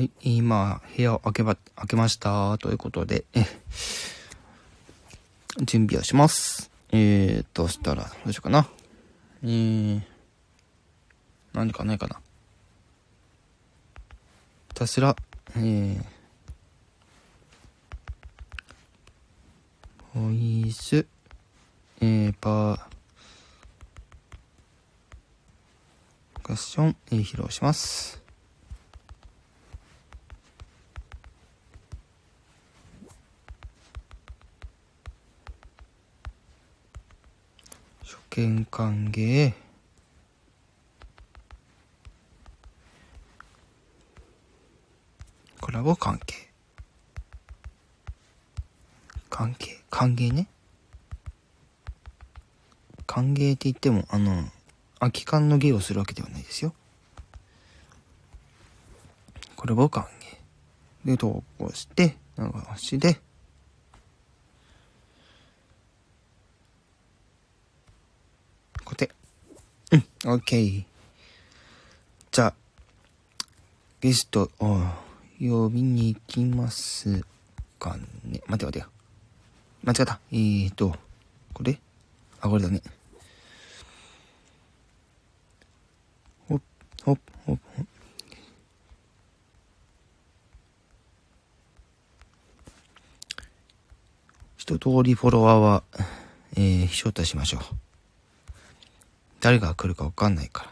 はい、今、部屋を開けば、開けました。ということで、準備をします。えーと、そしたら、どうしようかな。えー、何かないかな。ひたすら、えー、ボイス、えー、パー、カッション、えー、披露します。見歓迎。コラボ関係。関係、歓迎ね。歓迎って言っても、あの、空き缶の芸をするわけではないですよ。コラボ歓迎。で、投稿して、流しで、固定。うん、オッケー。じゃあ、ゲストを呼びに行きますかね。待て待てよ。間違った。えーと、これ？あ、これだね。ほっ、ほっ、ほっ、ほっ。一通りフォロワーは、えー、招待しましょう。誰が来るかわかんないから。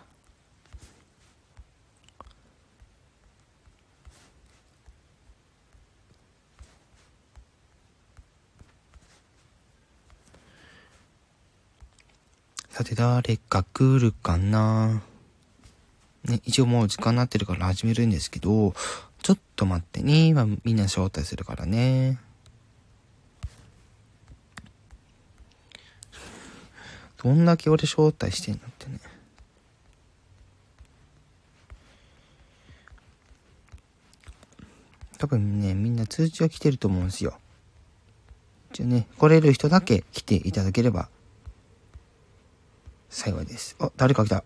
さて、誰か来るかな？ね、一応もう時間になってるから始めるんですけど、ちょっと待ってね。今みんな招待するからね。どんだけ俺招待してんのってね。多分ね、みんな通知は来てると思うんですよ。じゃね、来れる人だけ来ていただければ幸いです。あ、誰か来た。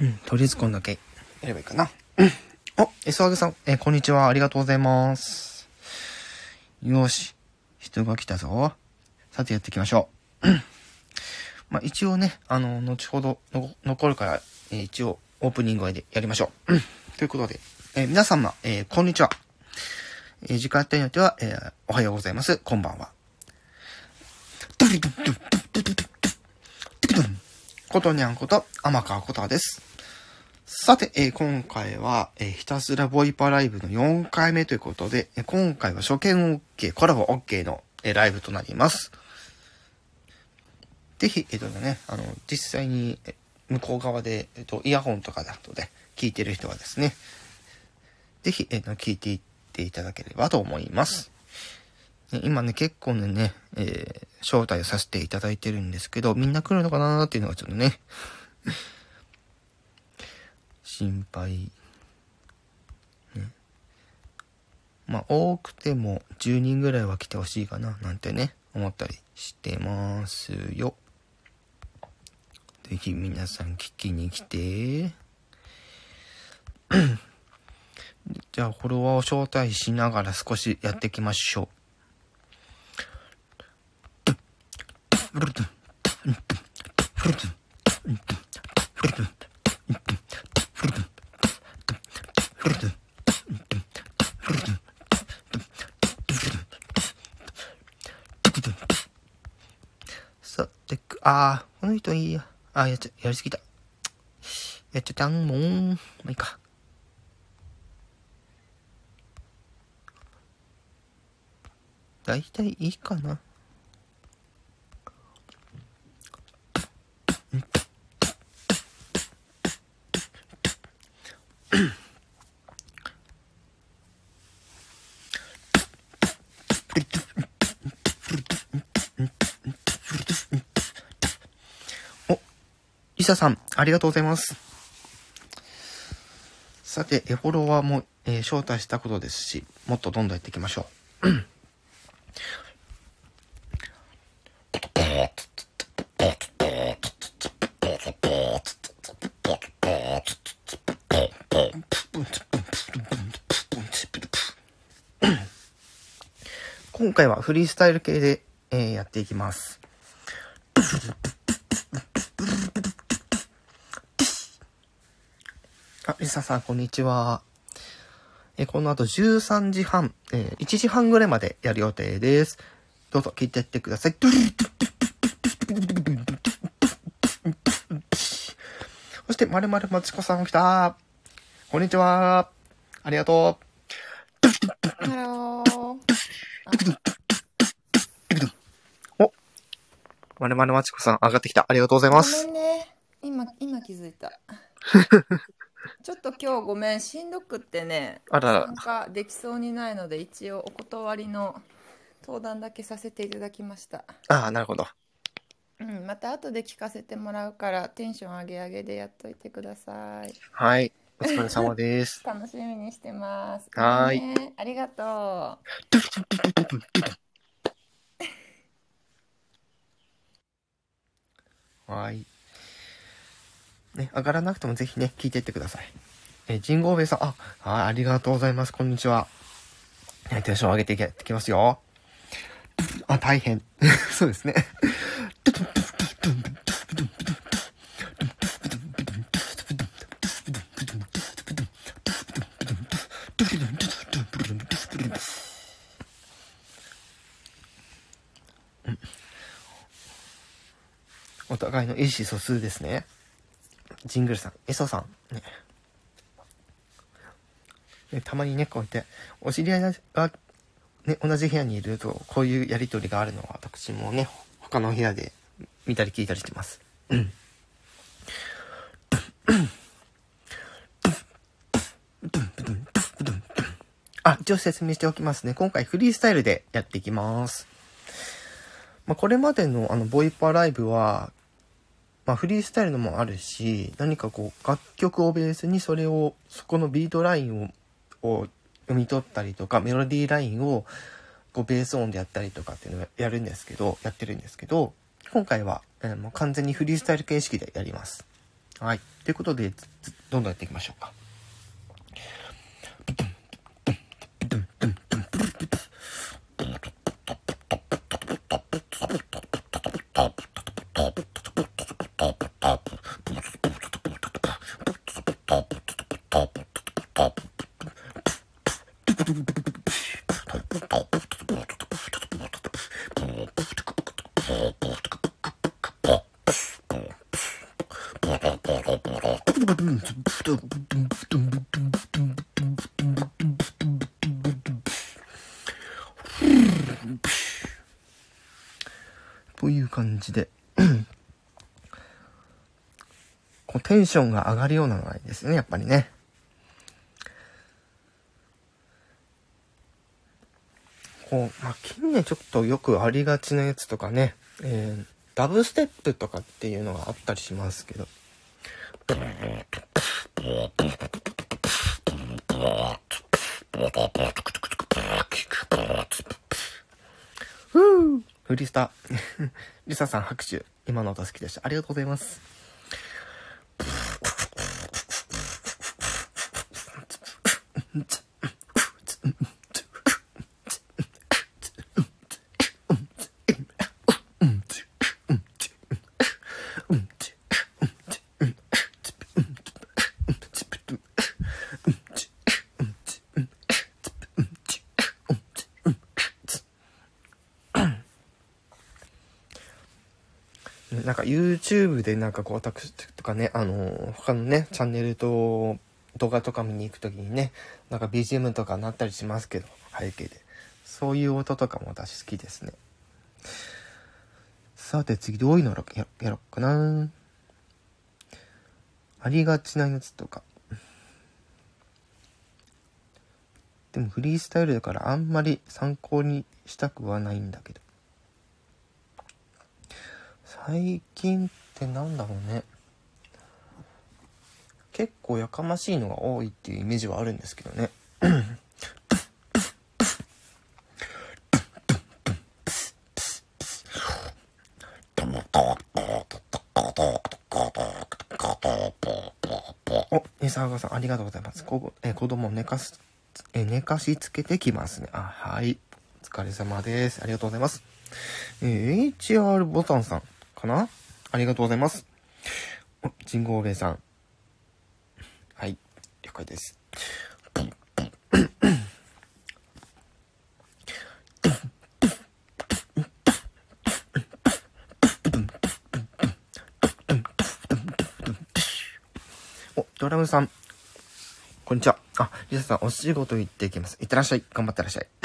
うん、とりあえずこんだけやればいいかな。うん。お、エソアゲさん、え、こんにちは。ありがとうございます。よし。人が来たぞ。さてやっていきましょう。まあ、一応ね、あの、後ほどの残るから、えー一応オープニングでやりましょう。ということで、えー皆様、えーこんにちは。えー時間帯によっては、えーおはようございます。こんばんは。ことにゃんこと、天川ことです。さて、えー今回は、えーひたすらボイパライブの4回目ということで、えー今回は初見 OK、コラボ OK の、えライブとなります。ぜひ、えっ、とね、あの、実際に、え向こう側で、えっ、と、イヤホンとかだとで、聞いてる人はですね、ぜひ、えっ、と、聞いていっていただければと思います。ね今ね、結構ね、え招待させていただいてるんですけど、みんな来るのかなーっていうのがちょっとね、心配。ね。まあ、多くても10人ぐらいは来てほしいかな、なんてね、思ったりしてますよ。ぜひ皆さん聞きに来て。じゃあ、フォロワーを招待しながら少しやっていきましょう。さてく、あ、この人いいや。あー、やっちゃ、やりすぎた。やっちゃったん、もん。まあいいか。だいたいいいかな。お、リサさん、ありがとうございます。さて、えフォロワーも、えー招待したことですし、もっとどんどんやっていきましょう。今回はフリースタイル系で、えー、やっていきます。あ、リサさん、こんにちは。えー、この後13時半、えー、1時半ぐらいまでやる予定です。どうぞ聞いてってください。そして、まるまるまちこさん来た。こんにちは。ありがとう。まるまるまちこさん上がってきた。ありがとうございます。ごめんね。今、今気づいた。ちょっと今日ごめん、しんどくってね、あらら参加できそうにないので、一応お断りの登壇だけさせていただきました。ああ、なるほど。うん、また後で聞かせてもらうからテンション上げ上げでやっといてください。はい。お疲れ様です。楽しみにしてます。はい、ね。ありがとう。はい。ね、上がらなくてもぜひね、聞いていってください。え神宮兵衛さん、あ、あありがとうございます。こんにちは。テンション上げていきますよ。あ、大変。そうですね。お互いの意思疎通ですね。ジングルさん、エソさん、ね。たまにね、こうやって、お知り合いが、ね、同じ部屋にいると、こういうやりとりがあるのは、私もね、他の部屋で見たり聞いたりしてます。うん。あ、一応説明しておきますね。今回フリースタイルでやっていきます。まあ、これまでのあの、ボイパライブは、まあ、フリースタイルのもあるし、何かこう、楽曲をベースにそれを、そこのビートラインを、を読み取ったりとか、メロディーラインを、こう、ベース音でやったりとかっていうのをやるんですけど、やってるんですけど、今回は、えー、もう完全にフリースタイル形式でやります。はい。ということで、どんどんやっていきましょうか。こうテンションが上がるようなのがいいですね、やっぱりね。こう、まあ、近年ちょっとよくありがちなやつとかね、えー、ダブステップとかっていうのがあったりしますけど。ふぅフリスタ。リサさん拍手。今の音好きでした。ありがとうございます。なんか YouTube でなんかこう、私とかね、あの、他のね、チャンネルと動画とか見に行くときにね、なんか BGM とかなったりしますけど、背景で。そういう音とかも私好きですね。さて次どういうのややろうかなありがちなやつとか。でもフリースタイルだからあんまり参考にしたくはないんだけど。最近ってなんだろうね。結構やかましいのが多いっていうイメージはあるんですけどね。お、伊沢さん、ありがとうございます。こえ子供を寝かす、え寝かしつけてきますね。あ、はい。お疲れ様です。ありがとうございます。え HR ボタンさんかな？ありがとうございます。お神号兵衛さん。はい、了解です。お、ドラムさん。こんにちは。あ、リサさん、お仕事行ってきます。いってらっしゃい。頑張ってらっしゃい。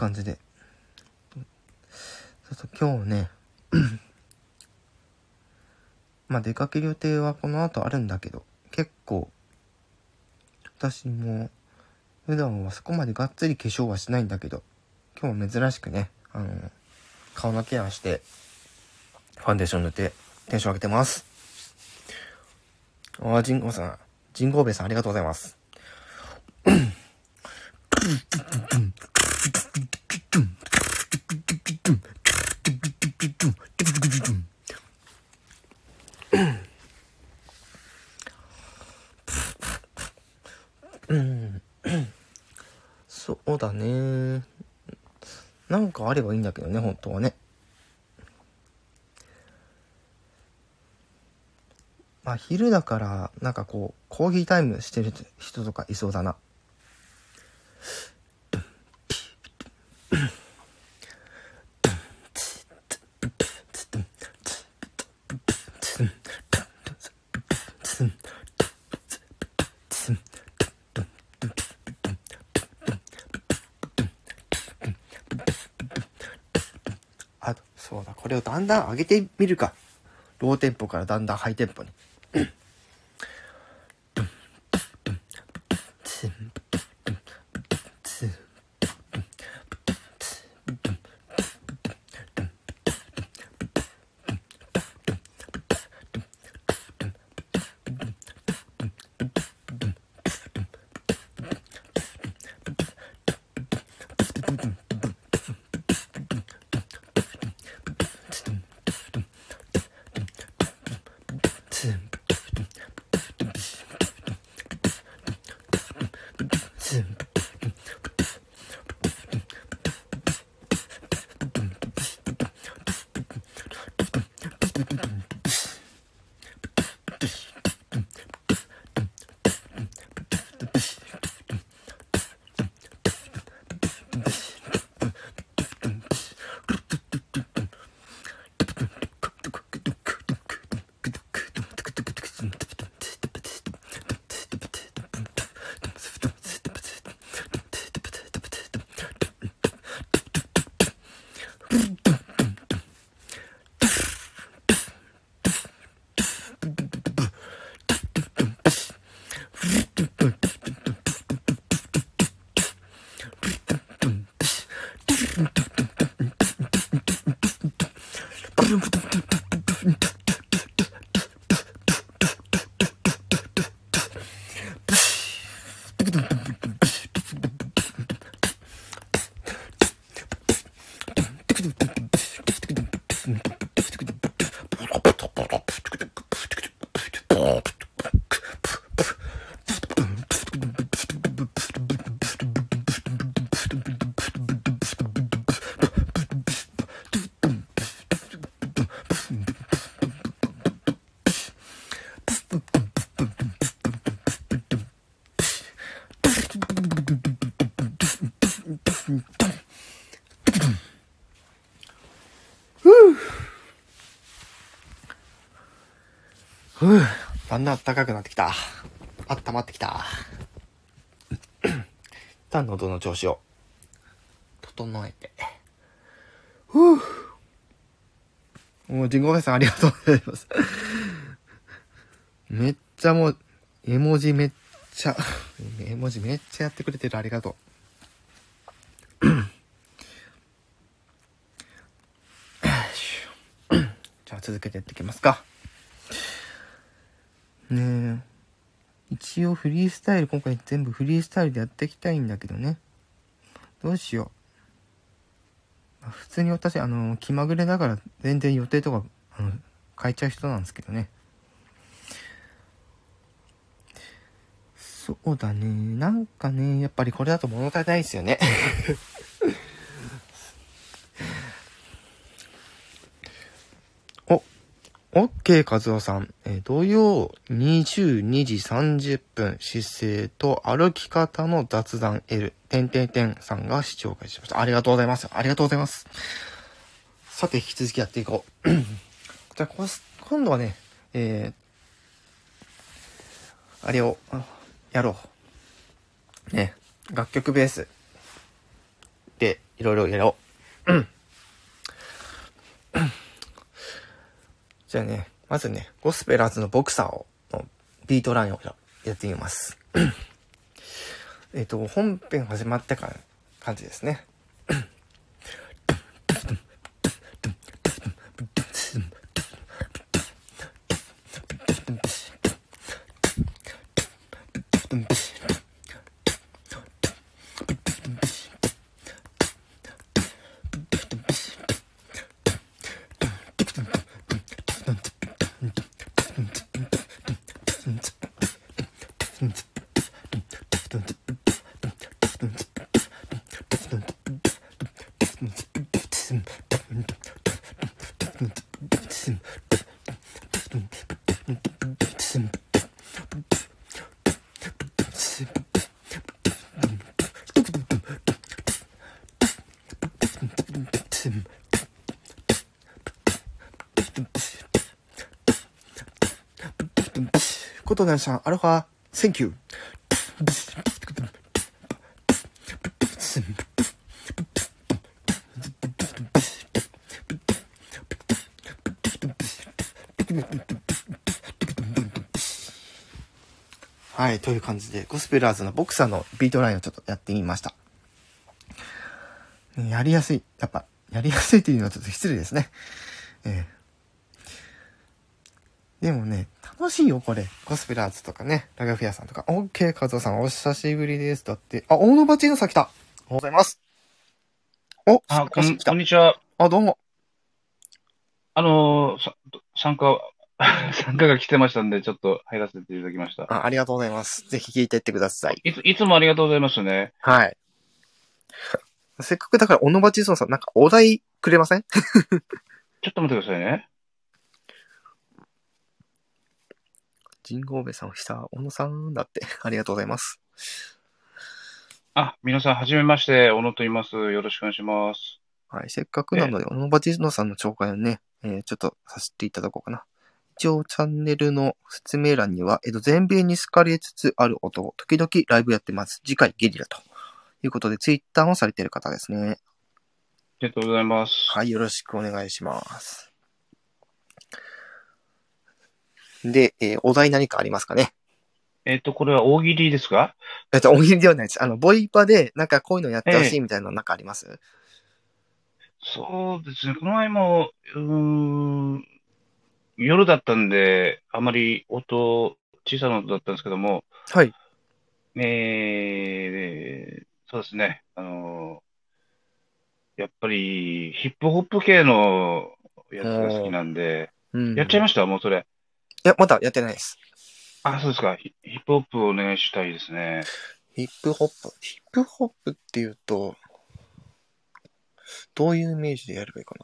感じで。そうそう、今日ね、まあ出かける予定はこの後あるんだけど、結構、私も、普段はそこまでがっつり化粧はしないんだけど、今日は珍しくね、あの、顔のケアして、ファンデーション塗ってテンション上げてます。ああ、ジンゴさん、ジンゴーベさんありがとうございます。うん。そうだね。なんかあればいいんだけどね、本当はね。まあ、昼だから、なんかこう、コーヒータイムしてる人とかいそうだな。だ、ん上げてみるか。ローテンポからだんだんハイテンポに。ふうだんだん暖かくなってきた。温まってきた。一旦喉の調子を整えて。ふうもう、ジンゴさんありがとうございます。めっちゃもう、絵文字めっちゃ、絵文字めっちゃやってくれてる。ありがとう。じゃあ続けてやってきますか。ねえ。一応フリースタイル、今回全部フリースタイルでやっていきたいんだけどね。どうしよう。普通に私、あの、気まぐれだから全然予定とか、あの、変えちゃう人なんですけどね。そうだね。なんかね、やっぱりこれだと物足りないですよね。オッケー和夫さん。え土曜22時30分、姿勢と歩き方の雑談 L、てんてんてんさんが視聴会しました。ありがとうございます。ありがとうございます。さて、引き続きやっていこう。じゃあ、こす今度はね、えー、あれを、やろう。ね、楽曲ベースでいろいろやろう。じゃあね、まずね、ゴスペラーズのボクサーを、のビートラインをやってみます。えっと、本編始まってから感じですね。ことなさん、アロハ、 Thank you。はい、という感じで、ゴスペラーズのボクサーのビートラインをちょっとやってみました。やりやすい。やっぱ、やりやすいというのはちょっと失礼ですね。ええでもね、楽しいよ、これ。ゴスペラーズとかね、ラガフィアさんとか。オッケー、カズオさん、お久しぶりです。だって、あ、大野バチのさん来た。おはようございます。お、あ、こん、こん。にちは。あ、どうも。あのーさ参加、参加が来てましたんで、ちょっと入らせていただきました。あありがとうございます。ぜひ聞いていってください。いつ、いつもありがとうございますね。はい。せっかくだから、小野バチソンさん、なんかお題くれません？ちょっと待ってくださいね。神宮部さん、久、小野さんだって。ありがとうございます。あ、皆さん、はじめまして、小野と言います。よろしくお願いします。はい。せっかくなので、小野バチノさんの紹介をね、えーちょっとさせていただこうかな。一応、チャンネルの説明欄には、えっと、全米に好かれつつある音を、時々ライブやってます。次回ゲリラと。いうことで、ツイッターをされている方ですね。ありがとうございます。はい、よろしくお願いします。で、えーお題何かありますかね？えっと、これは大喜利ですか？えっと、大喜利ではないです。あの、ボイパで、なんかこういうのやってほしいみたいなのなんかあります、そうですね。この前も、うーん、夜だったんで、あまり音、小さな音だったんですけども、はい。えー、そうですね。あのやっぱり、ヒップホップ系のやつが好きなんで、うん。やっちゃいまました？もうそれ。いや、まだやってないです。あ、そうですか。ヒヒップホップをお願いしたいですね。ヒップホップ？ヒップホップっていうと、どういうイメージでやればいいか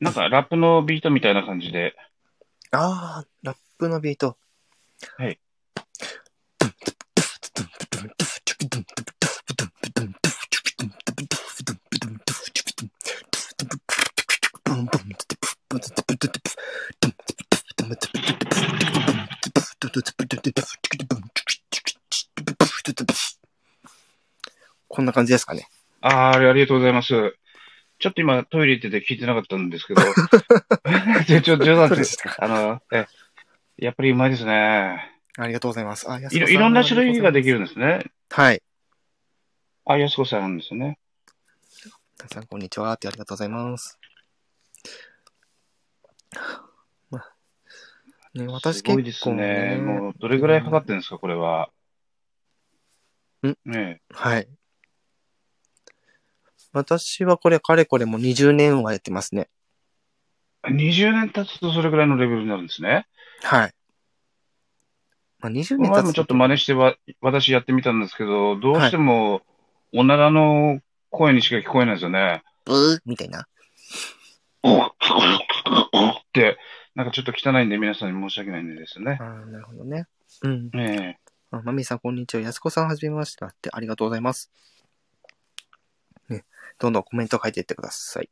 な？んか、ラップのビートみたいな感じで。な。あー、ラップのビート。はい。こんな感じですかね。あー、ありがとうございます。ちょっと今トイレ行ってて聞いてなかったんですけど、ちょ、冗談ですあの、え、やっぱりうまいですね。ありがとうございます。あ、安いろいろんな種類ができるんでですね。はい。あ、安子さんですよね。皆さん、こんにちは。ってありがとうございます。まあ、ね、私すごいです結構ね。ね、もう、どれぐらいかかってるんですか、これは。んねはい。私はこれ、かれこれもう20年はやってますね。え。20年経つとそれぐらいのレベルになるんですね。はい。まあ、20この年経つ前もちょっと真似しては、私やってみたんですけど、どうしても、おならの声にしか聞こえないですよね。ブーみたいな。って、なんかちょっと汚いんで皆さんに申し訳ないんですよねあ。あ、なるほどね。うん。ええあまみさん、こんにちは。やすこさん、はじめまして。って、ありがとうございます。ね、どんどんコメント書いていってください。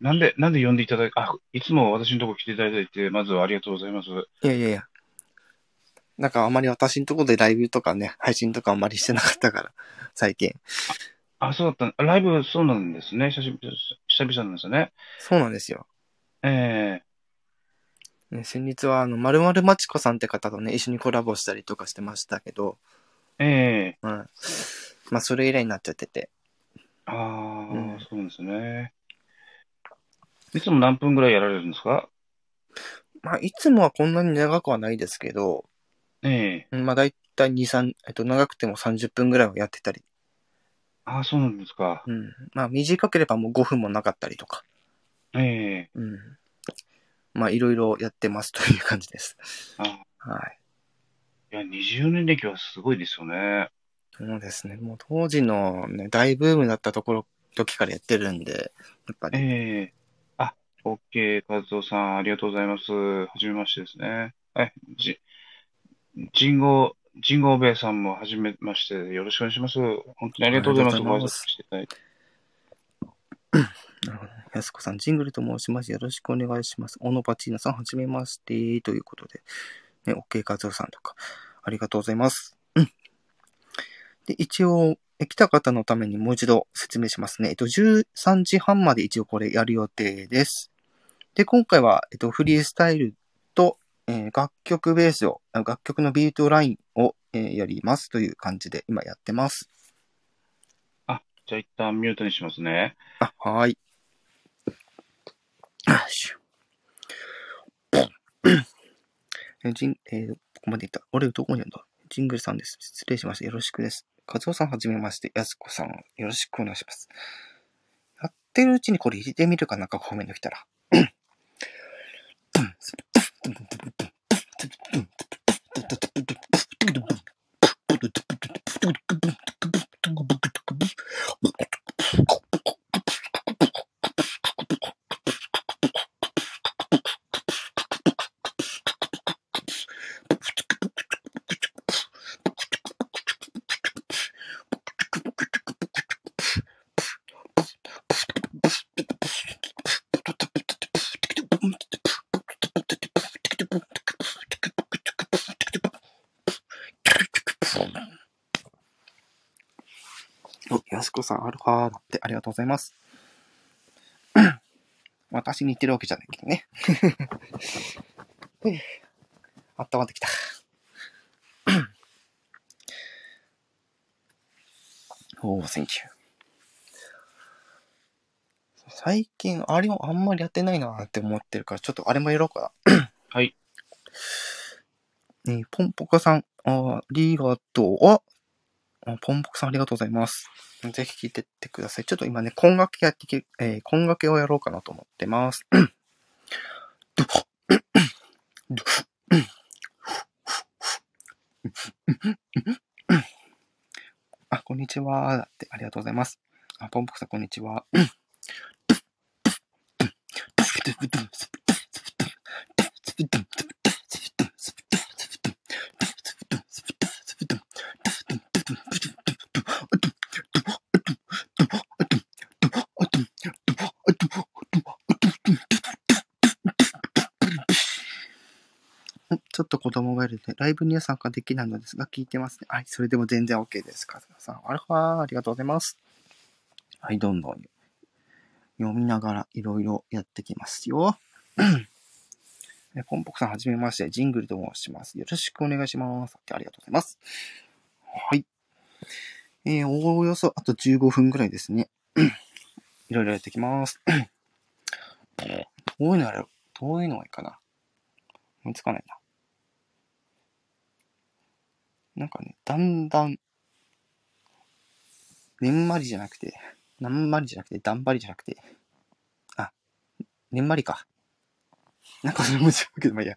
なんで、なんで呼んでいただいあ、いつも私のとこ来ていただいて、まずはありがとうございます。いやいやいや。なんかあまり私のところでライブとかね、配信とかあんまりしてなかったから、最近。あ、そうだった。ライブ、そうなんですね。久々なんですね。そうなんですよ。えね、先日は、あの、まるまるまちこさんって方とね、一緒にコラボしたりとかしてましたけど、えええうん。まあ、それ以来になっちゃってて。ああ、うんそうですね。いつも何分ぐらいやられるんですか？まあ、いつもはこんなに長くはないですけど、ええうんまあ、だいたい2、3、えっと、長くても30分ぐらいはやってたり。ああ、そうなんですか。うん。まあ、短ければもう5分もなかったりとか。ええうん。まあ、いろいろやってます という感じです。あはい。いや、20年歴はすごいですよね。そうですね。もう当時のね、大ブームだったところ、時からやってるんで、やっぱり。ええあ、OK、和夫さん、ありがとうございます。はじめましてですね。はい、じ、神号、神号兵衛さんもはじめまして、よろしくお願いします。本当にありがとうございます。ありがとうございますご挨拶していただいて。なるほど。やすこさん、ジングルと申します。よろしくお願いします。小野パチーナさん、はじめまして。ということで、ね、OK カズオさんとか、ありがとうございます。うん。で、一応、え来た方のためにもう一度説明しますね。えっと、13時半まで一応これやる予定です。で、今回は、えっと、フリースタイルと、えー楽曲ベースを、あ楽曲のビートラインを、えーやりますという感じで今やってます。じゃあ一旦ミュートにしますね。あ、はーい。えジン、えーここまでいった。俺、どこにあるんだジングルさんです。失礼しました。よろしくです。カズオさんはじめまして。やすこさん、よろしくお願いします。やってるうちにこれ入れてみるかな、各方面の来たら。私に言ってるわけじゃないけどね。あったまってきた。おー、 Thank you。最近、あれもあんまりやってないなって思ってるから、ちょっとあれもやろうかな。はい。ねポンポコさん、ありがとう。ああポンポコさんありがとうございます。ぜひ聞いてってください。ちょっと今ね、今楽器やってき、えー、今楽器をやろうかなと思ってます。あ、こんにちは。だって、ありがとうございます。あ、ポンポコさん、こんにちは。ちょっと子供がいるので、ライブには参加できないのですが、聞いてますね。はい、それでも全然 OK です。カズさん。アルファありがとうございます。はい、どんどん読みながらいろいろやってきますよ。え、ポンポクさん、はじめまして。ジングルと申します。よろしくお願いします。ありがとうございます。はい。えー、おおよそあと15分ぐらいですね。いろいろやってきます。どういうのやろどういうのがいいかな思いつかないな。なんかね、だんだん、ねんまりじゃなくて、なんまりじゃなくて、だんばりじゃなくて、あ、ねんまりか。なんかそれも違うけど、まあいいや。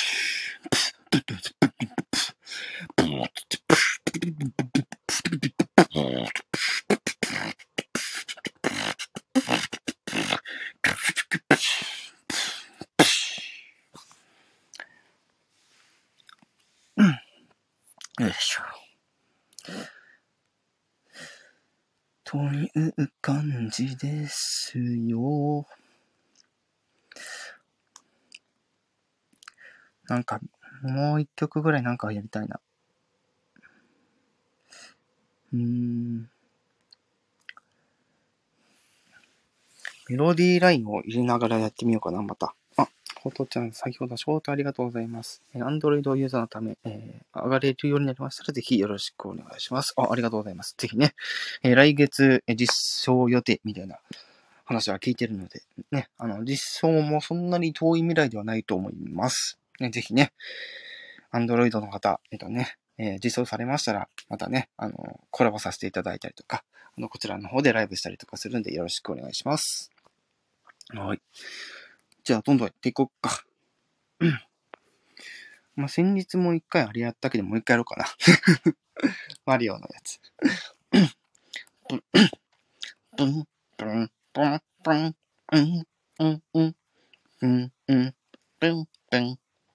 なんか、もう一曲ぐらいなんかやりたいな。うーん。メロディーラインを入れながらやってみようかな、また。あ、ほとちゃん、先ほどショートありがとうございます。アンドロイドユーザーのため、えー、上がれるようになりましたら、ぜひよろしくお願いします。あ、ありがとうございます。ぜひね、えー、来月、え、実証予定みたいな話は聞いてるので、ね、あの、実証もそんなに遠い未来ではないと思います。ね、ぜひね、アンドロイドの方、えっとね、えー、実装されましたら、またね、あの、コラボさせていただいたりとか、あの、こちらの方でライブしたりとかするんで、よろしくお願いします。はい。じゃあ、どんどんやっていこうか。まあ、先日も一回あれやったけど、もう一回やろうかな。マリオのやつ。ブン、ブン、ブン、ブン、うん、うん、うん、うん、うん、ブン、ブン。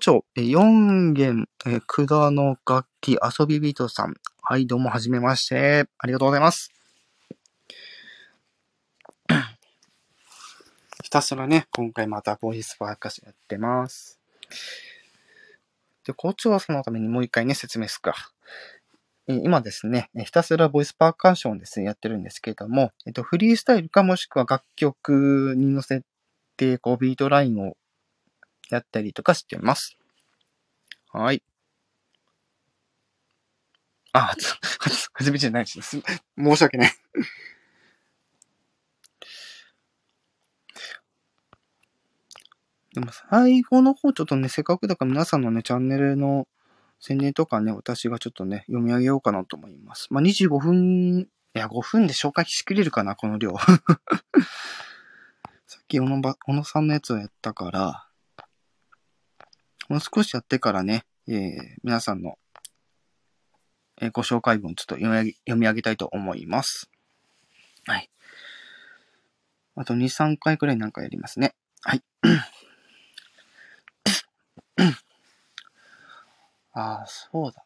胡蝶、え4弦、えー管の楽器、遊び人さん。はい、どうも、はじめまして。ありがとうございます。ひたすらね、今回またボイスパーカッションやってます。で、胡蝶はそのためにもう一回ね、説明すか。え今ですね、えひたすらボイスパーカッションをですね、やってるんですけれども、えっと、フリースタイルかもしくは楽曲に乗せて、こう、ビートラインをやったりとかしてます。はい。あ、はつ、はつ、初めてじゃないです。す申し訳ない。でも最後の方ちょっとね、せっかくだから皆さんのね、チャンネルの宣伝とかね、私がちょっとね、読み上げようかなと思います。まあ、25分、いや、5分で紹介しきれるかな、この量。さっき小野ば、小野さんのやつをやったから、もう少しやってからね、えー、皆さんの、えー、ご紹介文ちょっと読み読み上げたいと思います。はい。あと2、3回くらいなんかやりますね。はい。ああ、そうだ。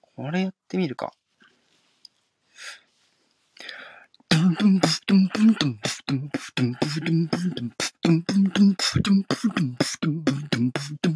これやってみるか。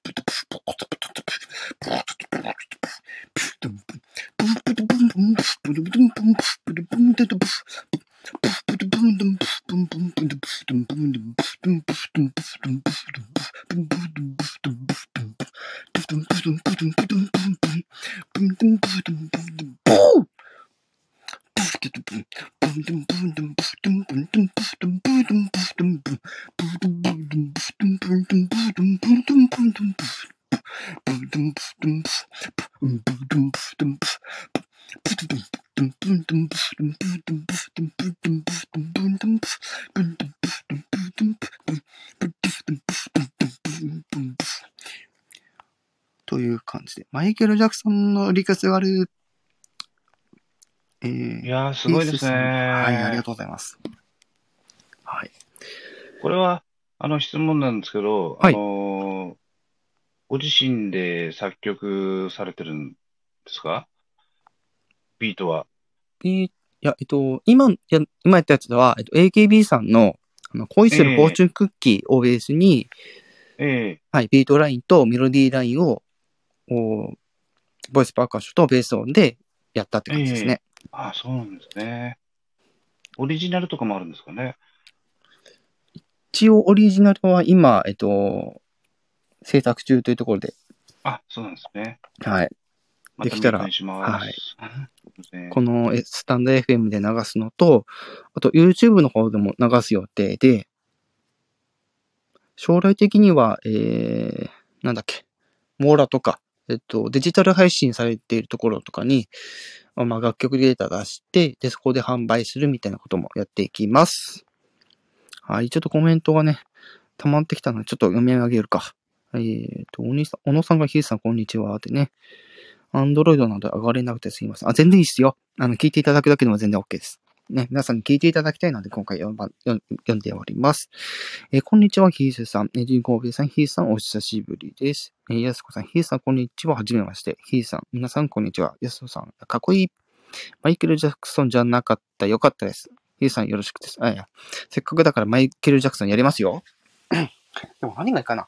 マイケル・ジャクソンのリクスワル、えー、いやー、すごいですね。はい、ありがとうございます。はい。これは、あの、質問なんですけど、はい、あのー、ご自身で作曲されてるんですか？ビートは。えー、いや、えっと、今、や今やったやつでは、えっと、AKB さんの、あの、恋するフォーチュンクッキーをベースに、えー、えー、はい、ビートラインとメロディーラインをおボイスパーカッションとベース音でやったって感じですね。えー、ああ、そうなんですね。オリジナルとかもあるんですかね？一応オリジナルは今、えっと、制作中というところで。あ、そうなんですね。はい。できたら、はい。このスタンド FM で流すのと、あと YouTube の方でも流す予定で、将来的には、えー、なんだっけ、モーラとか、えっと、デジタル配信されているところとかに、まあ、楽曲データ出して、で、そこで販売するみたいなこともやっていきます。はい、ちょっとコメントがね、溜まってきたので、ちょっと読み上げるか。えっ、と、お兄さん、小野さんがひいさん、こんにちは、ってね。アンドロイドなど上がれなくてすいません。あ、全然いいっすよ。あの、聞いていただくだけでも全然 OK です。ね、皆さんに聞いていただきたいので、今回4番読んでおります。えー、こんにちは、ひースさん。えー、人工部さん、ひーさん、お久しぶりです。えー、やすこさん、ひーさん、こんにちは。はじめまして。ひーさん、皆さん、こんにちは。やすこさん、かっこいい。マイケル・ジャクソンじゃなかった。よかったです。ひーさん、よろしくです。あ、いや。せっかくだからマイケル・ジャクソンやりますよ。でも何がいいかな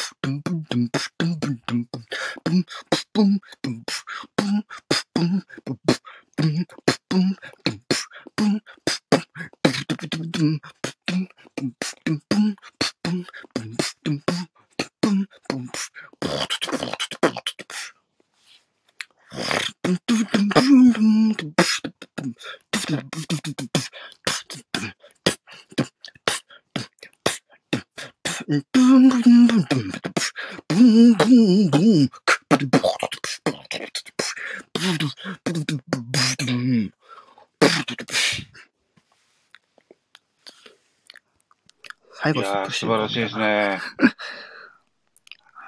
最後い素晴らしいです。ね。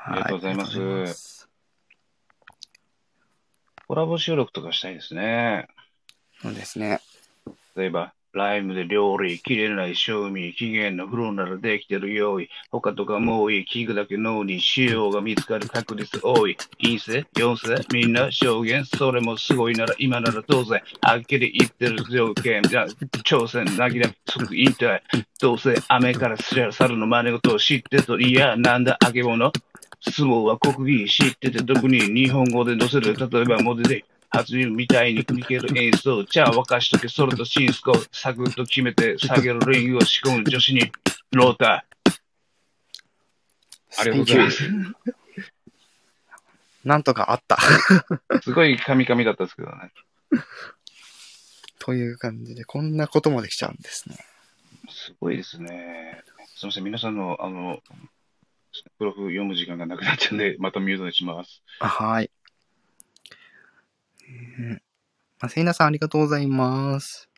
ありがとうございますはありがとうございますコラボ収録とかしたいですね。そうですね。例えば、ライムで料理、切れない賞味、期限の風呂ならできてる用意。他とかもういい、聞くだけ脳に使用が見つかる確率多い。陰性、陽性、みんな証言、それもすごいなら今なら当然。はっきり言ってる条件、じゃ挑戦、なぎら即引退。どうせ雨からすりゃ猿の真似事を知ってと、いや、なんだ、揚げ物相撲は国技知ってて特に日本語で載せる。例えばモデル初見みたいに見ける演奏。じゃあ沸かしとけ、それとシンスコ。サクッと決めて、下げるリングを仕込む女子に、ローター。ありがとうございます。なんとかあった。すごいカミカミだったですけどね。という感じで、こんなこともできちゃうんですね。すごいですね。すみません、皆さんの、あの、プロフ読む時間がなくなっちゃうんで、またミュートにします。あはい。うん。ま、せいなさんありがとうございます。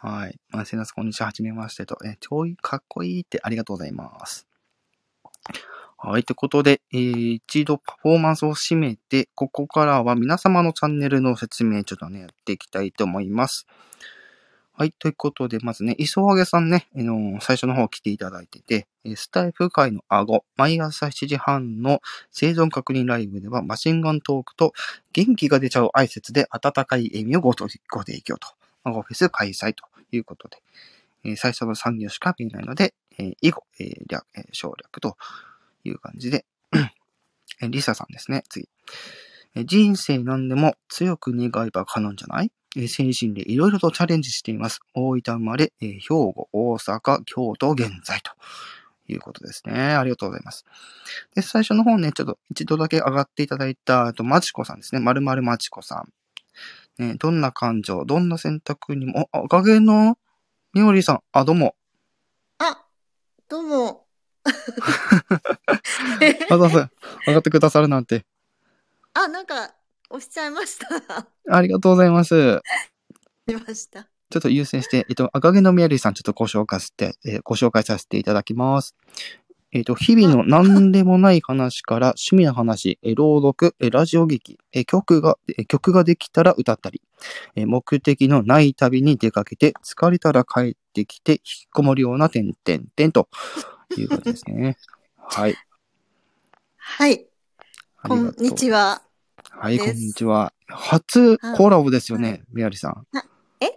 はい。ませいなさん、こんにちは。はじめましてと。え、ちょいかっこいいってありがとうございます。はい。ということで、えー、一度パフォーマンスを締めて、ここからは皆様のチャンネルの説明、ちょっとね、やっていきたいと思います。はい。ということで、まずね、磯上げさんね、あの最初の方来ていただいてて、えスタイフ界の顎、毎朝7時半の生存確認ライブでは、マシンガントークと元気が出ちゃう挨拶で温かい笑みをごとご提供と。マゴフェス開催ということで、えー最初の産業しか見えないので、えー以後、えー略、え省略という感じで、えーリサさんですね、次。えー人生何でも強く願えば可能じゃない？えー精神でいろいろとチャレンジしています。大分生まれ、えー兵庫、大阪、京都、現在ということですね。ありがとうございます。で、最初の方ね、ちょっと一度だけ上がっていただいた、あと、まちこさんですね。まるまるまちこさん。ね、どんな感情、どんな選択にも、あ、赤毛のみおりさん、あ、どうも。あ、どうも。あ、どうぞ。上がってくださるなんて。あ、なんか、押しちゃいました。ありがとうございます。出ました。ちょっと優先して、えっと、赤毛のみやりさん、ちょっとご紹介して、えーご紹介させていただきます。えっと、日々の何でもない話から趣味の話、えー朗読、えーラジオ劇、えー曲が、えー曲ができたら歌ったり、えー目的のない旅に出かけて、疲れたら帰ってきて、引きこもるような点々点ということですね。はい。はい。こんにちは。はい、こんにちは。初コラボですよね、みやりさんあ。え？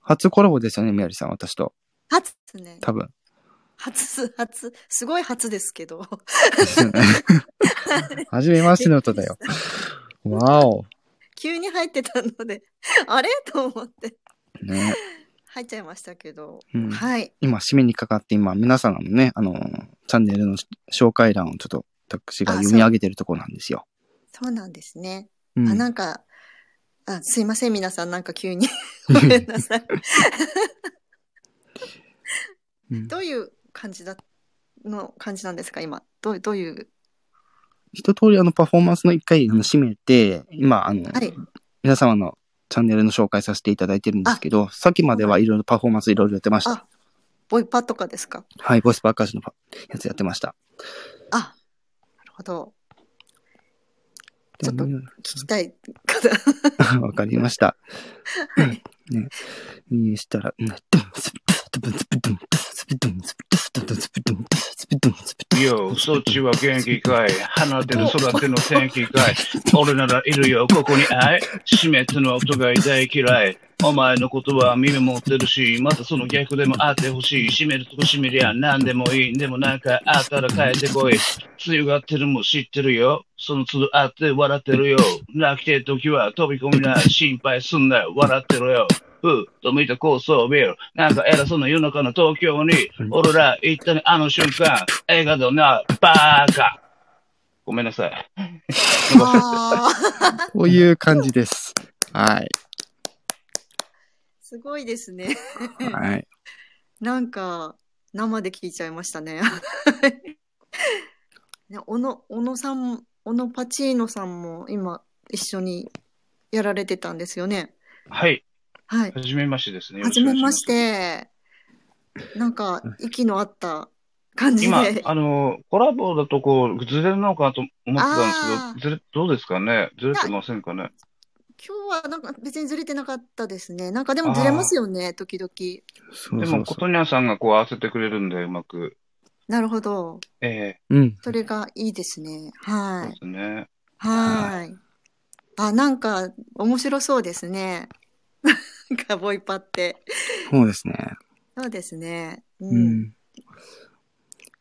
初コラボですよね、みやりさん、私と。初ね。多分。初、初、すごい初ですけど。はじめましての歌だよ。わお。急に入ってたので、あれ？と思ってね。入っちゃいましたけど。うんはい。今、締めにかかって、今、皆さんのね、あの、チャンネルの紹介欄をちょっと、私があ読み上げてるところなんですよ。そうなんですね。うんあ、なんか、あ、すいません、皆さん、なんか急に。ごめんなさい。うんどういう感じだ、の感じなんですか、今？どう、どういう？一通りあの、パフォーマンスの一回、あの、締めて、今、あの、はい。皆様のチャンネルの紹介させていただいてるんですけど、さっきまではいろいろパフォーマンスいろいろやってました。あ、ボイパとかですか？はい、ボイスパーカッションのパやつやってました。あ、なるほど。ちょっと聞きたい方。わかりました。はい。ね。にしたら、うんよ、そっちは元気かい放てる育ての天気かい俺ならいるよ、ここに愛湿っての音が大嫌い。お前のことは耳持ってるし、またその逆でもあってほしい。閉めるとこ閉めりゃ何でもいい。でもなんかあったら帰ってこい。強がってるも知ってるよ。その都度あって笑ってるよ。泣きてる時は飛び込みな。心配すんなよ。笑ってろよ。ふう、と見た高層ビル。なんか偉そうな夜中の東京に、俺ら行ったね、あの瞬間。映画だな、バーカ。ごめんなさい。ああ、こういう感じです。はい。すごいですね。はい。なんか、生で聞いちゃいましたね。ね小野、小野さん、小野パチーノさんも今一緒にやられてたんですよね。はい。はい。はじめましてですね。はじめまして。なんか、息の合った感じしくお願いします。で。今、あの、コラボだとこう、ずれるのかと思ってたあんですけど、ずれ、どうですかね？ずれてませんかね？今日はなんか別にずれてなかったですね。なんかでもずれますよね、時々。でも、そうそうそことにゃんさんがこう合わせてくれるんで、うまく。なるほど。えう。うん。それがいいですね。えそうではい。すね。はい。あ、なんか面白そうですね。なんかボイパって。そうですね。そうですね。う。うんん。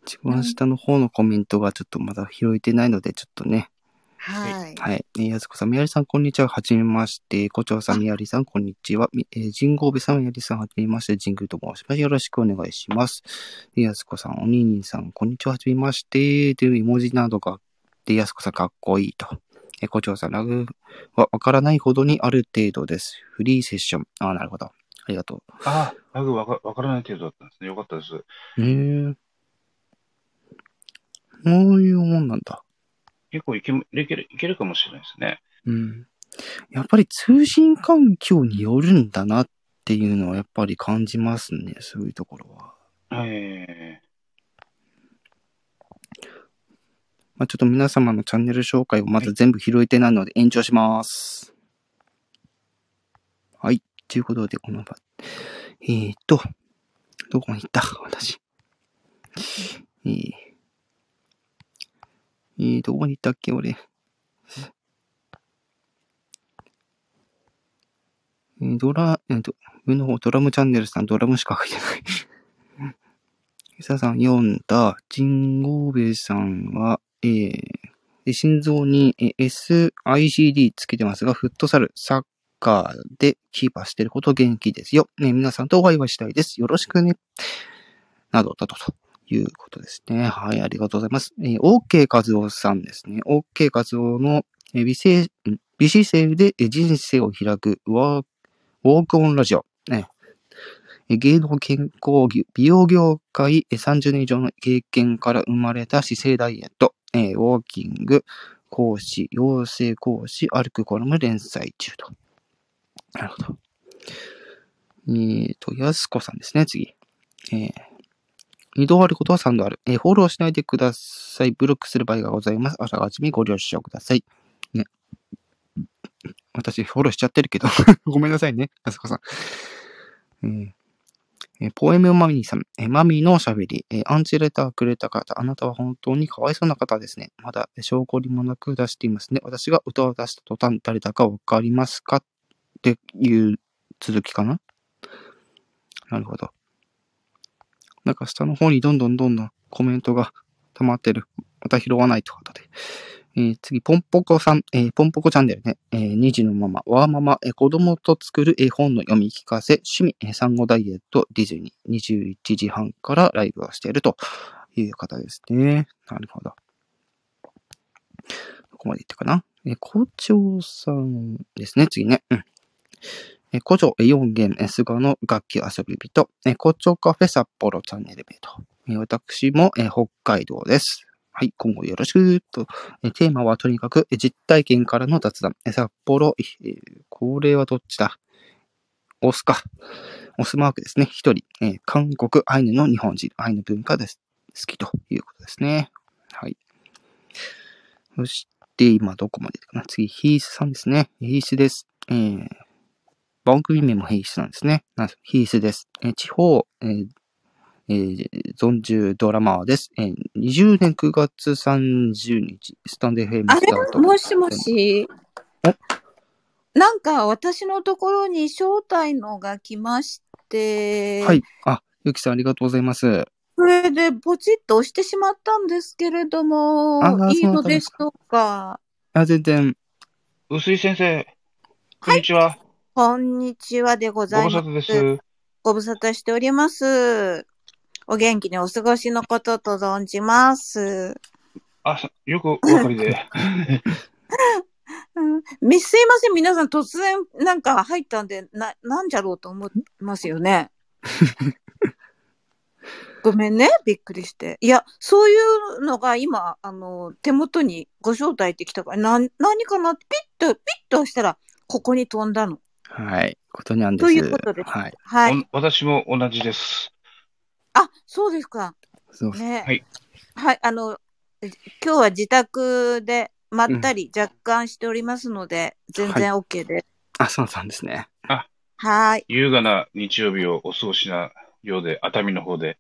一番下の方のコメントがちょっとまだ拾えてないので、ちょっとね。はい。はい。えー、やすこさん、みやりさん、こんにちは。はじめまして。こちょうさん、みやりさん、こんにちは。みえー、神宮部さん、みやりさん、はじめまして。神宮と申します。よろしくお願いします。で、やすこさん、おににさん、こんにちは。はじめまして。という絵文字などがあって、やすこさん、かっこいいと。えー、こちょうさん、ラグはわからないほどにある程度です。フリーセッション。ああ、なるほど。ありがとああ、ラグわかわからない程度だったんですね。よかったです。う。へえ。そういうもんなんだ？結構いけいける、いけるかもしれないですね。うん。やっぱり通信環境によるんだなっっていうのはやっぱり感じますね、そういうところは。えまあ、ちょっと皆様のチャンネル紹介をまだ全部拾えてないので延長します。はい。ということで、この場、えーっと、どこに行った？私。えー、えー、どこに行ったっけ俺。えー、ドラ、えーと、上の方、ドラムチャンネルさん、ドラムしか書いてない。ヒサさん読んだ、ジンゴーベイさんは、えーで心臓にえー SICD つけてますが、フットサル、サッカーでキーパーしてること元気ですよ。ね、皆さんとお会いはしたいです。よろしくね。などだと、ということですね。はい、ありがとうございます。えー、OK 和夫さんですね。OK 和夫の、えー美声、美姿勢で人生を開くワーウォークオンラジオ。ね芸能健康美美容業界30年以上の経験から生まれた姿勢ダイエット。えウォーキング、講師、養成講師、歩くコラム連載中と。なるほど。えーと、やすこさんですね、次。えー二度あることは三度ある。えーフォローしないでください。ブロックする場合がございます。あらかじめご了承ください。ね。私、フォローしちゃってるけど。ごめんなさいね、やすこさん。えーえーポエムマミーさん、えーマミーのおしゃべり、えーアンチレターくれた方、あなたは本当にかわいそうな方ですね。まだ証拠りもなく出していますね。私が歌を出した途端、誰だかわかりますかっていう続きかななるほど。なんか下の方にどんどんどんどんコメントが溜まってる。また拾わないということで。えー次、ポンポコさん、えーポンポコチャンネルね、えー2児のママ、ワーママ、えー子供と作る絵本の読み聞かせ、趣味、え産後ダイエット、ディズニー、21時半からライブをしているという方ですね。なるほど。どこまでいったかなえー校長さんですね、次ね。うん。えー校長4弦、菅の楽器遊び人、え校長カフェ札幌チャンネル名と。私も、北海道です。はい、今後よろしくと。えテーマはとにかく実体験からの雑談。札幌、これはどっちだ？オスか。オスマークですね。一人、韓国アイヌの日本人、アイヌ文化です。好きということですね。はい。そして、今どこまでかな？次、ヒースさんですね。ヒースです。えー番組名もヒースなんですね。なんですヒースです。えー地方、えーえー存住ドラマーです。えー20年9月30日、スタンデーフェイムあれ？スタート。もしもし？おなんか私のところに招待のが来まして、はい。あ、ゆきさんありがとうございます。それでポチッと押してしまったんですけれどもいいのでしょうか？あ、全然、薄井先生、こんにちは。こんにちはでごご無沙ざいます。汰です。ご無沙汰しております。お元気にお過ごしのことと存じます。あ、さよくお分かりで。うん、みすいません、皆さん突然なんか入ったんで、な、なんじゃろうと思いますよね。ごめんね、びっくりして。いや、そういうのが今、あの、手元にご招待ってきたから、な、何かな？ピッと、ピッと押したら、ここに飛んだの。はい。ことにゃんです。ということですはい。はい。お私も同じです。あ、そうですか。そう。ね。はい。はい、あの、え今日は自宅でまったり若干しておりますので、全然 OK です。あ、そうなんですね。はーい。優雅な日曜日をお過ごしなようで、熱海の方で。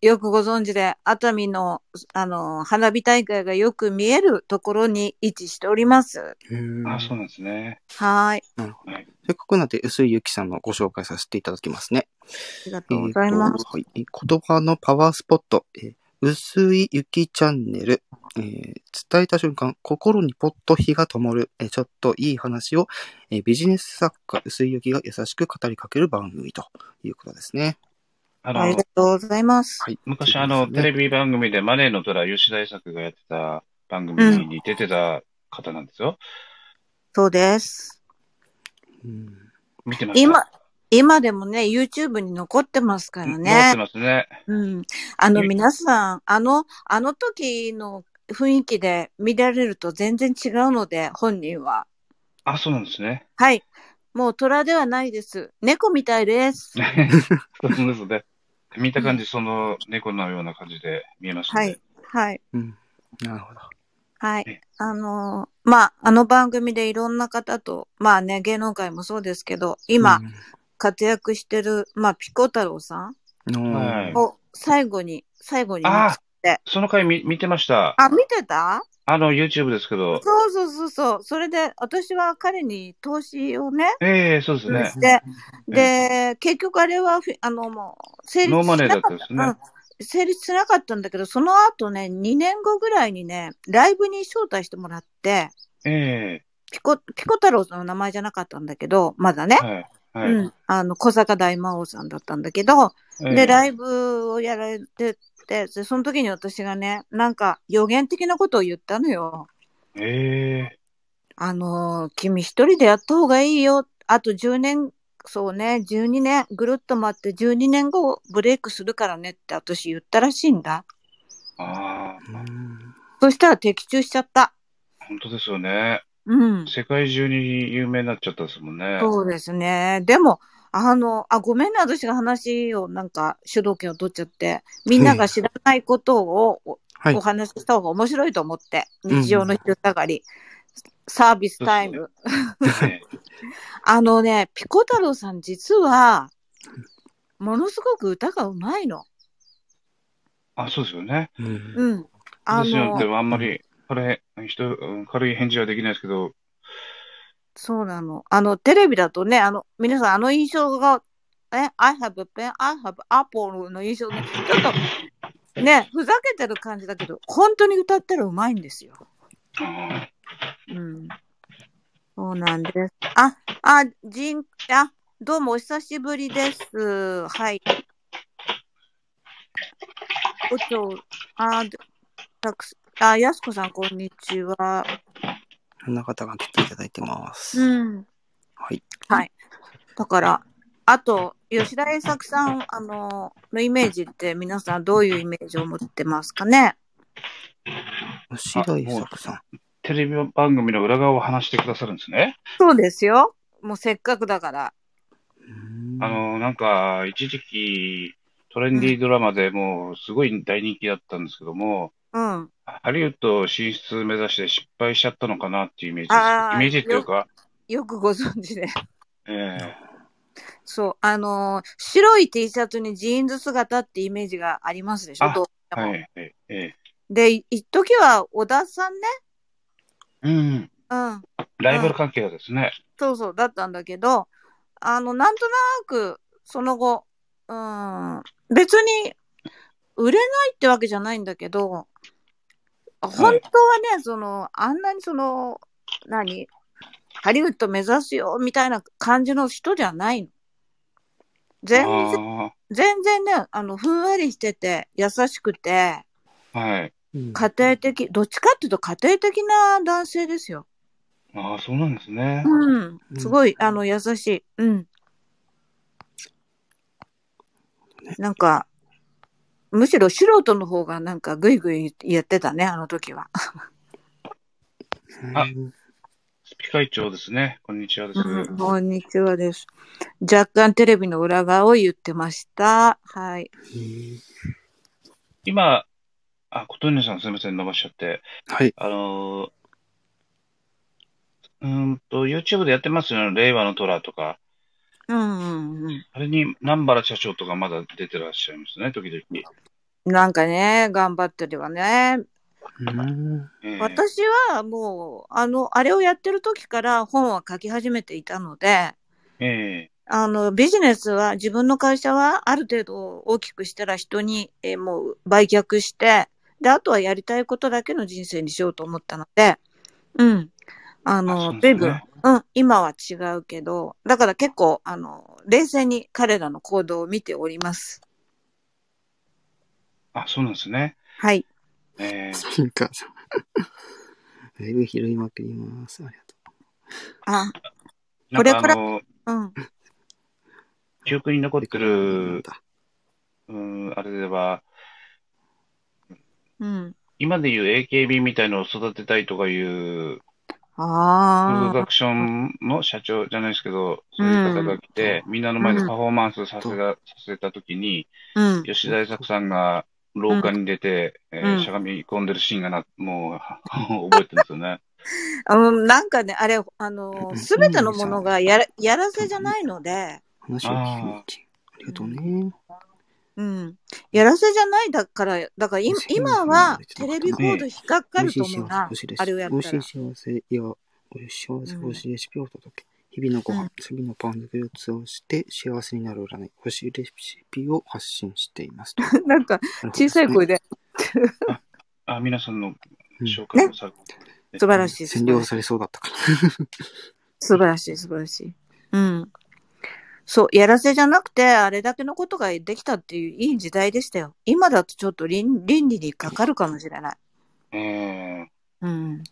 よくご存知で、熱海の、あの、花火大会がよく見えるところに位置しております。あ、そうなんですね。はーい。なるほど。はいせっかくなんで、薄井ゆきさんのご紹介させていただきますね。ありがとうございます。はい。え言葉のパワースポット、えー薄い雪チャンネル、えー伝えた瞬間、心にポッと火が灯る、えーちょっといい話を、えービジネス作家、薄い雪が優しく語りかける番組ということですね。あのありが、とうございます。はい。昔あの、テレビ番組でマネーの虎、吉大作がやってた番組に出てた方なんですよ。そうです。うん見てました？今、今でもね、YouTube に残ってますから持ってね。ますね。うん。あの、え皆さん、あの、あの時の雰囲気で見られると全然違うので、本人は。あ、そうなんですね。はい。もう虎ではないです。猫みたいです。そうですね。見た感じ、その猫のような感じで見えますね。はい。はい。うん。なるほど。はいえ。あのーまあ、あの番組でいろんな方と、まあね、芸能界もそうですけど、今活躍してる、まあ、ピコ太郎さんを最後に、最後に見あつけて。その回見見てました。あ、見てた？あの、YouTube ですけど。そうそうそうそう。それで、私は彼に投資をね、ええそうですね。して、で、結局あれはあの、もう、成立ノーマネーだしなかった。ったですね。うん成立しなかったんだけど、その後ね、2年後ぐらいにね、ライブに招待してもらって、えピコ、ピコ太郎の名前じゃなかったんだけど、まだねえ。はい。はい。うん。あの、小坂大魔王さんだったんだけど、で、ライイブをやられてて、で、その時に私がね、なんか予言的なことを言ったのよ。ブ。ええあのー君一人でやった方がいいよ。あと10年、そうね、12年、ぐるっと回って12年後ブレイクするからねって私言ったらしいんだ。ああ、うんそしたら的中しちゃった。本当ですよね。うん。世界中に有名になっちゃったですもんね。そうですね。でも、あの、あ、ごめんね、私が話をなんか主導権を取っちゃって、みんなが知らないことをおはいお。話しした方が面白いと思って、うん日常の昼下がり、サービスタイム。ええ あのね、ピコ太郎さん実は、ものすごく歌がうまいの。あ、そうですよね。うんうん。あ。ので、もあんまり、軽い、人、うん軽い返事はできないですけど、そうなの。あの、テレビだとね、あの、皆さんあの印象が、え、I have a pen, I have apple の印象ね、ちょっと、ね、ふざけてる感じだけど、本当に歌ったらうまいんですよ。あうん。そうなんです。あ、あ、ジン、あ、どうもお久しぶりです。はい。おちょ、あ、たくさん、あ、やすこさん、こんにちは。いろんな方が来ていただいてます。うん。はい。はい。だから、あと、吉田栄作さん、あの、のイメージって皆さんどういうイメージを持ってますかね？吉田伊作さん。テレビ番組の裏側を話してくださるんですね。そうですよ。もうせっかくだから。うんあの、なんか、一時期、トレンディードラマでもうすごい大人気だったんですけども、うん。ハリウッド進出目指して失敗しちゃったのかなっていうイメージです。イメージっていうか、よ くご存知で。えそう。あのー白い T シャツにジーンズ姿ってイメージがありますでしょ？あどうえしてもはい、えええで、い一時は小田さんね？うん。うん。ライバル関係がですね。そうそう、だったんだけど、あの、なんとなく、その後、うん、別に、売れないってわけじゃないんだけど、本当はね、その、あんなにその、何？ハリウッド目指すよ、みたいな感じの人じゃないの。全然、あ全然ね、あの、ふんわりしてて、優しくて、あ、はい。うん家庭的、どっちかっていうと家庭的な男性ですよ。ああ、そうなんですね。うん。すごい、あの、優しい。うん。なんか、むしろ素人の方がなんかグイグイやってたね、あの時は。あスピ会長ですね。こんにちはです。うんこんにちはです。若干テレビの裏側を言ってました。はい。今、あ、琴音さんすみません、伸ばしちゃって。はい。あのーうーんと、YouTube でやってますよね。令和の虎とか。うんうんうん。あれに南原社長とかまだ出てらっしゃいますね、時々。なんかね、頑張ってるわね。うんええ私はもう、あの、あれをやってる時から本は書き始めていたので、ええあの、ビジネスは、自分の会社はある程度大きくしたら人に、えーもう売却して、で、あとはやりたいことだけの人生にしようと思ったので、うん。ああの、随分、うん、今は違うけど、だから結構、あの、冷静に彼らの行動を見ております。あ、そうなんですね。はい。ええスピーカーさん。だいぶ拾いまくります。ありがとあ、なんこれからうん。記憶に残う。ってる、うん、あれでは、うん。今でいう AKB みたいのを育てたいとかいうプロあダクションの社長じゃないですけど、そういう方が来て、みんなの前でパフォーマンスさせた、させたときに、あ、うん。吉田栄作さんが廊下に出て、えーうんしゃがみ込んでるシーンがな、もう、覚えてるんですよね。あの、なんかね、あれ、あのう、んすべてのものがやら、やらせじゃないので、話を聞く。ありがとうね。うん。やらせじゃないだから、だから今今はねテレビコード引っかかると思うな。あれをやったら美味しい。幸せや、美味しい幸せ、美味しいレシピをお届け。日々のご飯、日々のパン作りを通じて幸せになる占い、美味しいレシピを発信しています。なんか、小さい声で。で、あ、皆さんのうん紹介をされて、素晴らしい。占領されそうだったから。素晴らしい、素晴らしい。うん。そう、やらせじゃなくて、あれだけのことができたっていういい時代でしたよ。今だとちょっと倫倫理にかかるかもしれない。えうん。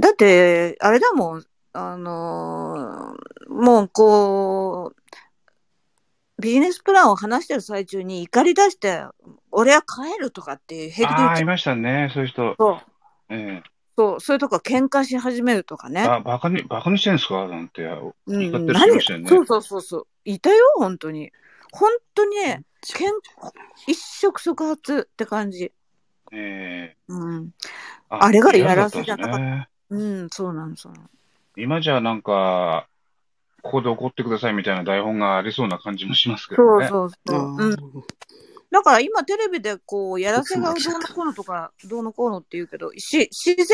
だって、あれだもん、あのーもうこう、ビジネスプランを話してる最中に怒り出して、俺は帰るとかってー、平気で言ああ。いましたね、そういう人。そう。えそう、そういうとこ喧嘩し始めるとかね。えあ、バカに、バカにしてんすか？なんて、うん、何？そうそうそうそう。いたよ、本当に。本当にね、けん一触即発って感じ。ええうん。ああれがやらせじゃなかったねうん、そうなの、そうなの。今じゃなんか、ここで怒ってくださいみたいな台本がありそうな感じもしますけそうどね。そうそう。あうん。だから今テレビでこう、やらせがどうのこうのとか、どうのこうのって言うけど、し、自然に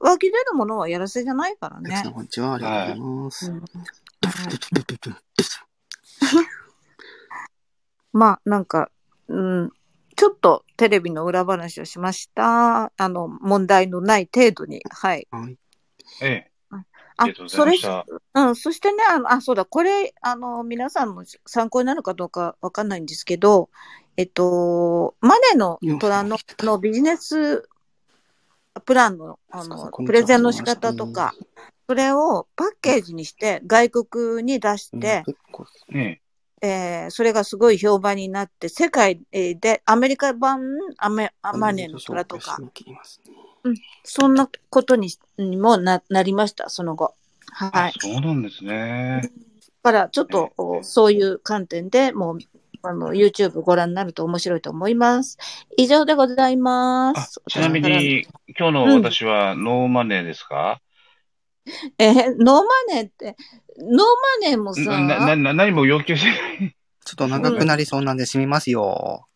湧き出るものはやらせじゃないからあ、ね。こんにちは。ありがとうございます。うん まあ、なんか、うん、ちょっとテレビの裏話をしました。あの、問題のない程度に。はい。はい。ええ。あありがとうございました。うん、そしてね、あの、あ、そうだ、これ、あの、皆さんの参考になるかどうかわかんないんですけど、えっと、マネの虎ののビジネスプランの、あの、プレゼンの仕方とか、それをパッケージにして外国に出して、ええ。えーそれがすごい評判になって、世界えーで、アメリカ版アメアマネの虎とか、締め切りますねそんなことににもななりました、その後。はい。そうなんですね。だから、ちょっと、おそういう観点でもう、あの、YouTube ご覧になると面白いと思います。以上でございまあす。ちなみに、今日の私はノーマネーですか、えーノーマネーって、ノーマネーもさ、な、な、な、何も要求してない。ちょっと長くなりそうなんで締めますよ。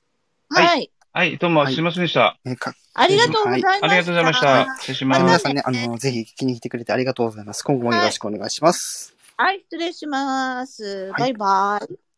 はい。はい、どうもはいすいませんでした。えーかありがとうございました。ありがとうございました。失礼します。皆さんね、あの、ぜひ聞きに来てくれてありがとうございます。今後もよろしくお願いします。はい、失礼します。はいバイバイ。